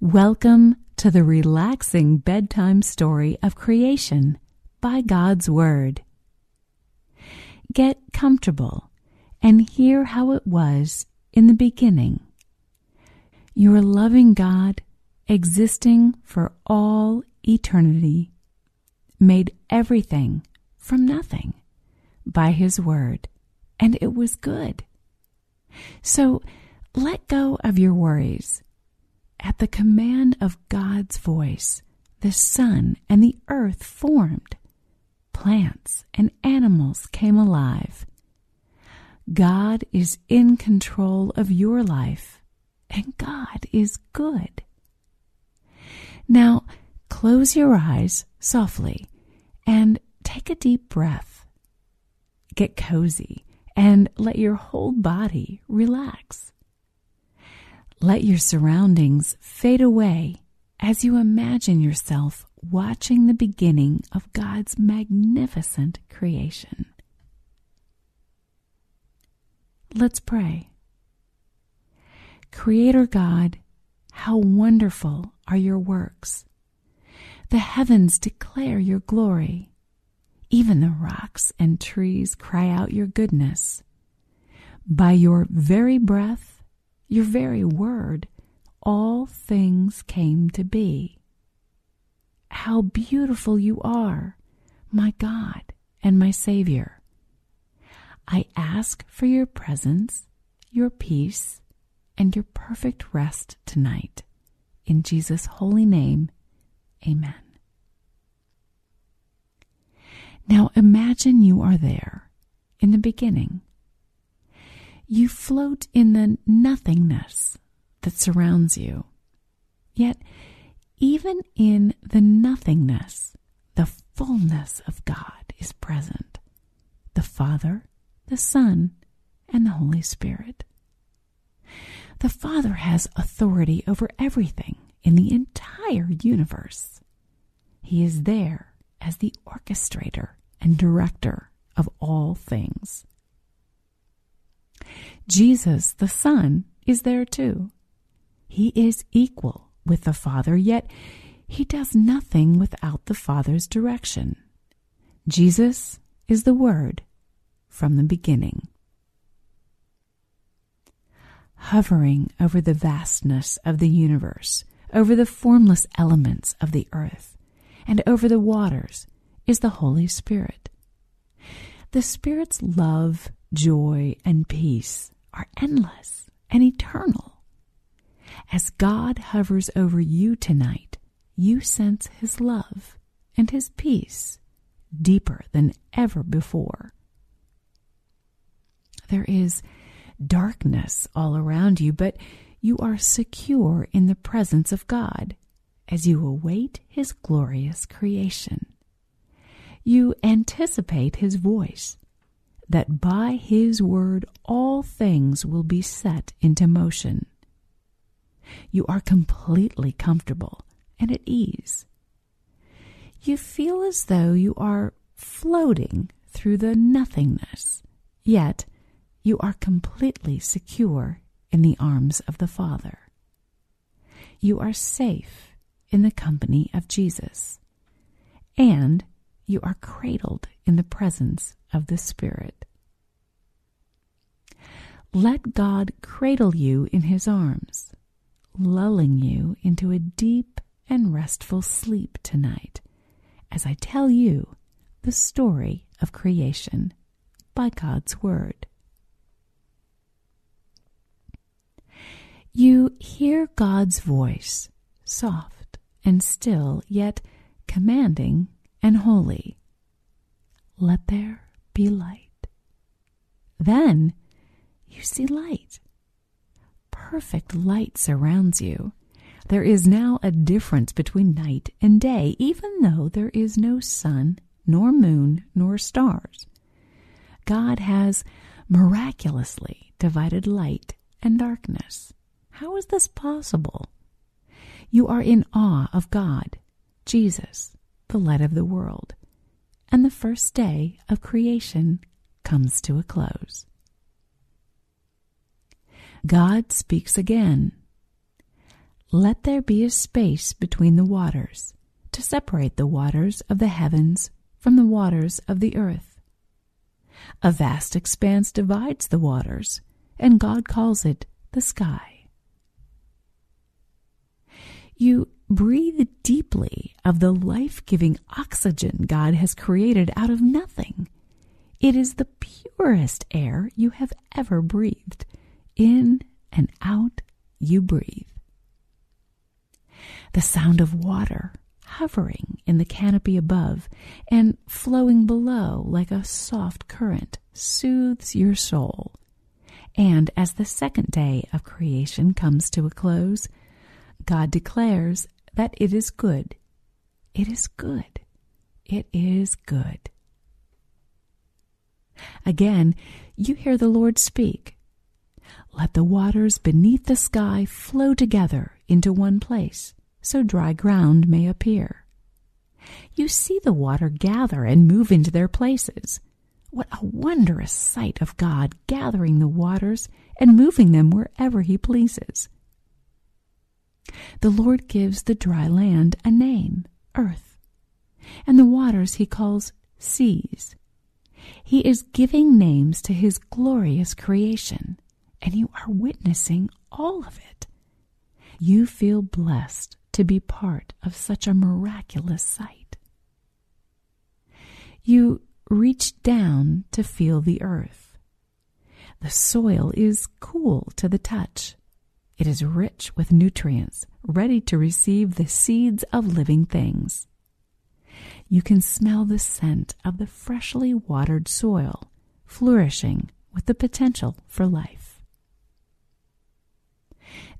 Welcome to the relaxing bedtime story of creation by God's Word. Get comfortable and hear how it was in the beginning. Your loving God, existing for all eternity, made everything from nothing by His Word, and it was good. So let go of your worries at the command of God's voice, the sun and the earth formed. Plants and animals came alive. God is in control of your life, and God is good. Now, close your eyes softly and take a deep breath. Get cozy and let your whole body relax. Let your surroundings fade away as you imagine yourself watching the beginning of God's magnificent creation. Let's pray. Creator God, how wonderful are your works! The heavens declare your glory. Even the rocks and trees cry out your goodness. By your very breath, your very word, all things came to be. How beautiful you are, my God and my Savior. I ask for your presence, your peace, and your perfect rest tonight. In Jesus' holy name, amen. Now imagine you are there in the beginning you float in the nothingness that surrounds you. Yet, even in the nothingness, the fullness of God is present the Father, the Son, and the Holy Spirit. The Father has authority over everything in the entire universe. He is there as the orchestrator and director of all things. Jesus, the Son, is there too. He is equal with the Father, yet he does nothing without the Father's direction. Jesus is the Word from the beginning. Hovering over the vastness of the universe, over the formless elements of the earth, and over the waters is the Holy Spirit. The Spirit's love, joy, and peace are endless and eternal. As God hovers over you tonight, you sense His love and His peace deeper than ever before. There is darkness all around you, but you are secure in the presence of God as you await His glorious creation. You anticipate His voice that by his word all things will be set into motion. You are completely comfortable and at ease. You feel as though you are floating through the nothingness, yet you are completely secure in the arms of the Father. You are safe in the company of Jesus, and you are cradled in the presence of the Spirit. Let God cradle you in His arms, lulling you into a deep and restful sleep tonight as I tell you the story of creation by God's Word. You hear God's voice, soft and still, yet commanding and holy. Let there be light. Then you see light. Perfect light surrounds you. There is now a difference between night and day, even though there is no sun, nor moon, nor stars. God has miraculously divided light and darkness. How is this possible? You are in awe of God, Jesus, the light of the world, and the first day of creation comes to a close. God speaks again. Let there be a space between the waters to separate the waters of the heavens from the waters of the earth. A vast expanse divides the waters, and God calls it the sky. You breathe deeply of the life giving oxygen God has created out of nothing. It is the purest air you have ever breathed. In and out you breathe. The sound of water hovering in the canopy above and flowing below like a soft current soothes your soul. And as the second day of creation comes to a close, God declares that it is good. It is good. It is good. Again, you hear the Lord speak. Let the waters beneath the sky flow together into one place so dry ground may appear. You see the water gather and move into their places. What a wondrous sight of God gathering the waters and moving them wherever He pleases. The Lord gives the dry land a name, earth, and the waters He calls seas. He is giving names to His glorious creation, and you are witnessing all of it. You feel blessed to be part of such a miraculous sight. You reach down to feel the earth. The soil is cool to the touch. It is rich with nutrients, ready to receive the seeds of living things. You can smell the scent of the freshly watered soil, flourishing with the potential for life.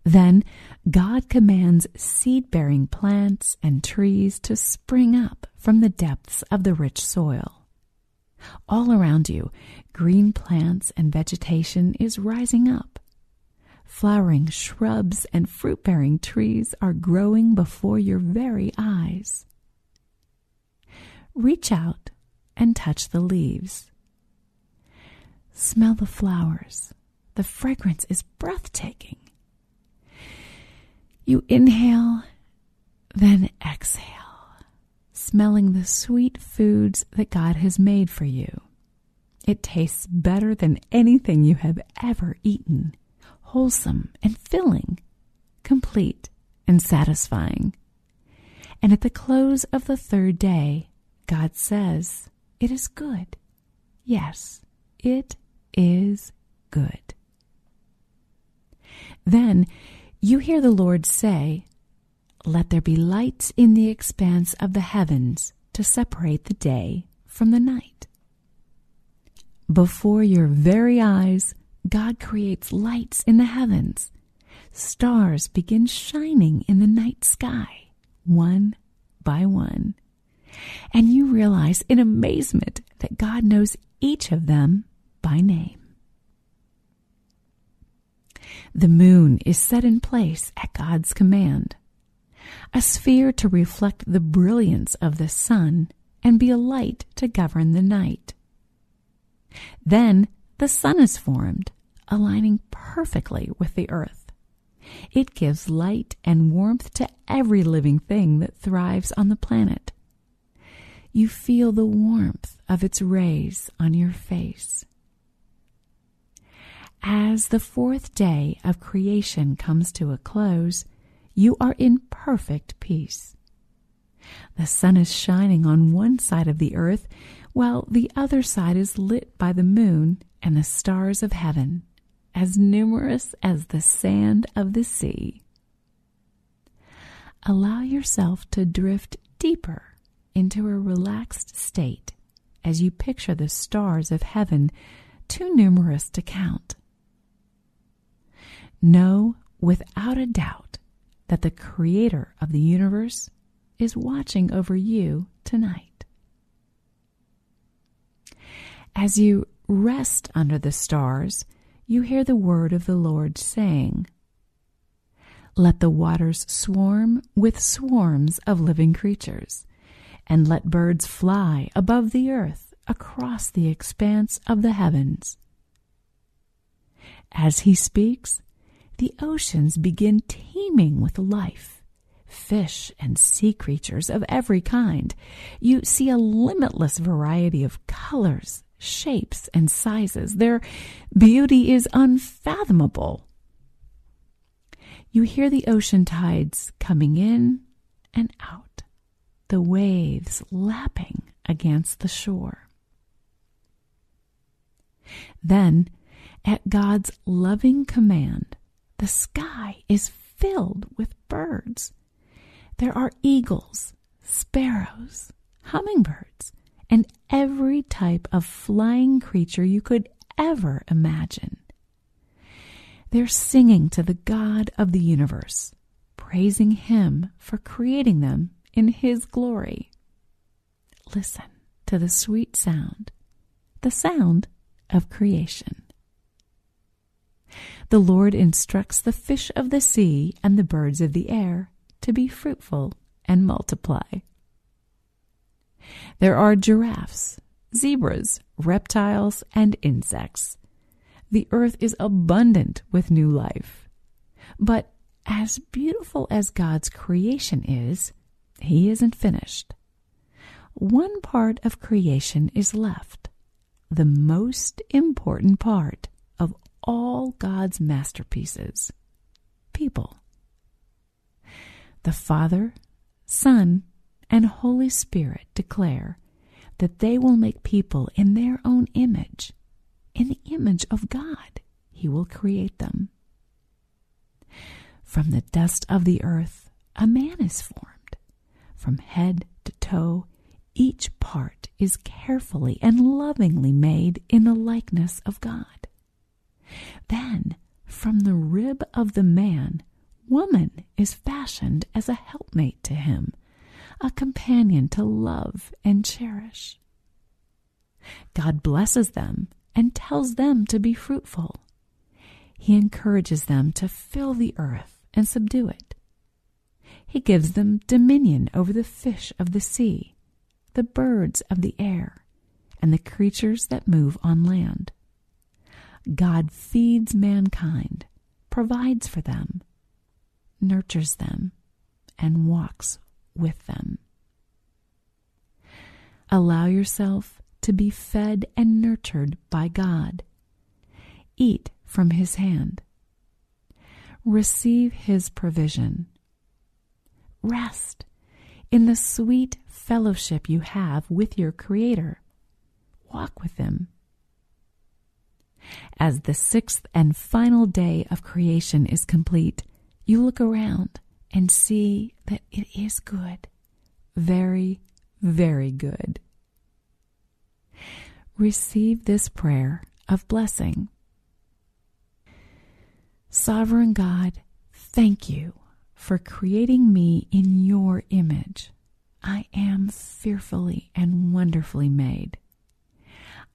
Then God commands seed bearing plants and trees to spring up from the depths of the rich soil. All around you, green plants and vegetation is rising up. Flowering shrubs and fruit bearing trees are growing before your very eyes. Reach out and touch the leaves. Smell the flowers. The fragrance is breathtaking. You inhale, then exhale, smelling the sweet foods that God has made for you. It tastes better than anything you have ever eaten, wholesome and filling, complete and satisfying. And at the close of the third day, God says, It is good. Yes, it is good. Then you hear the Lord say, Let there be lights in the expanse of the heavens to separate the day from the night. Before your very eyes, God creates lights in the heavens. Stars begin shining in the night sky, one by one. And you realize in amazement that God knows each of them by name. The moon is set in place at God's command, a sphere to reflect the brilliance of the sun and be a light to govern the night. Then the sun is formed, aligning perfectly with the earth. It gives light and warmth to every living thing that thrives on the planet. You feel the warmth of its rays on your face. As the fourth day of creation comes to a close, you are in perfect peace. The sun is shining on one side of the earth, while the other side is lit by the moon and the stars of heaven, as numerous as the sand of the sea. Allow yourself to drift deeper into a relaxed state as you picture the stars of heaven too numerous to count. Know without a doubt that the Creator of the universe is watching over you tonight. As you rest under the stars, you hear the word of the Lord saying, Let the waters swarm with swarms of living creatures, and let birds fly above the earth across the expanse of the heavens. As he speaks, the oceans begin teeming with life. Fish and sea creatures of every kind. You see a limitless variety of colors, shapes, and sizes. Their beauty is unfathomable. You hear the ocean tides coming in and out, the waves lapping against the shore. Then, at God's loving command, the sky is filled with birds. There are eagles, sparrows, hummingbirds, and every type of flying creature you could ever imagine. They're singing to the God of the universe, praising Him for creating them in His glory. Listen to the sweet sound, the sound of creation. The Lord instructs the fish of the sea and the birds of the air to be fruitful and multiply. There are giraffes, zebras, reptiles, and insects. The earth is abundant with new life. But as beautiful as God's creation is, He isn't finished. One part of creation is left, the most important part of all God's masterpieces people. The Father, Son, and Holy Spirit declare that they will make people in their own image. In the image of God, He will create them. From the dust of the earth, a man is formed. From head to toe, each part is carefully and lovingly made in the likeness of God. Then, from the rib of the man, woman is fashioned as a helpmate to him, a companion to love and cherish. God blesses them and tells them to be fruitful. He encourages them to fill the earth and subdue it. He gives them dominion over the fish of the sea, the birds of the air, and the creatures that move on land. God feeds mankind, provides for them, nurtures them, and walks with them. Allow yourself to be fed and nurtured by God. Eat from His hand. Receive His provision. Rest in the sweet fellowship you have with your Creator. Walk with Him as the sixth and final day of creation is complete, you look around and see that it is good. Very, very good. Receive this prayer of blessing. Sovereign God, thank you for creating me in your image. I am fearfully and wonderfully made.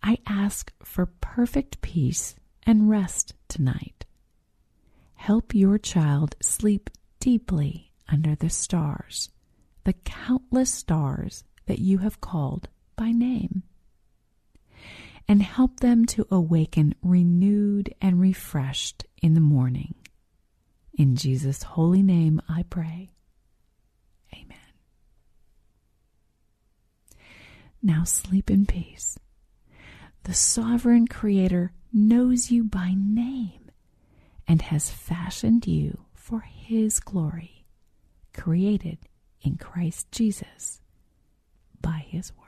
I ask for perfect peace and rest tonight. Help your child sleep deeply under the stars, the countless stars that you have called by name. And help them to awaken renewed and refreshed in the morning. In Jesus' holy name I pray. Amen. Now sleep in peace the sovereign Creator knows you by name and has fashioned you for His glory, created in Christ Jesus by His word.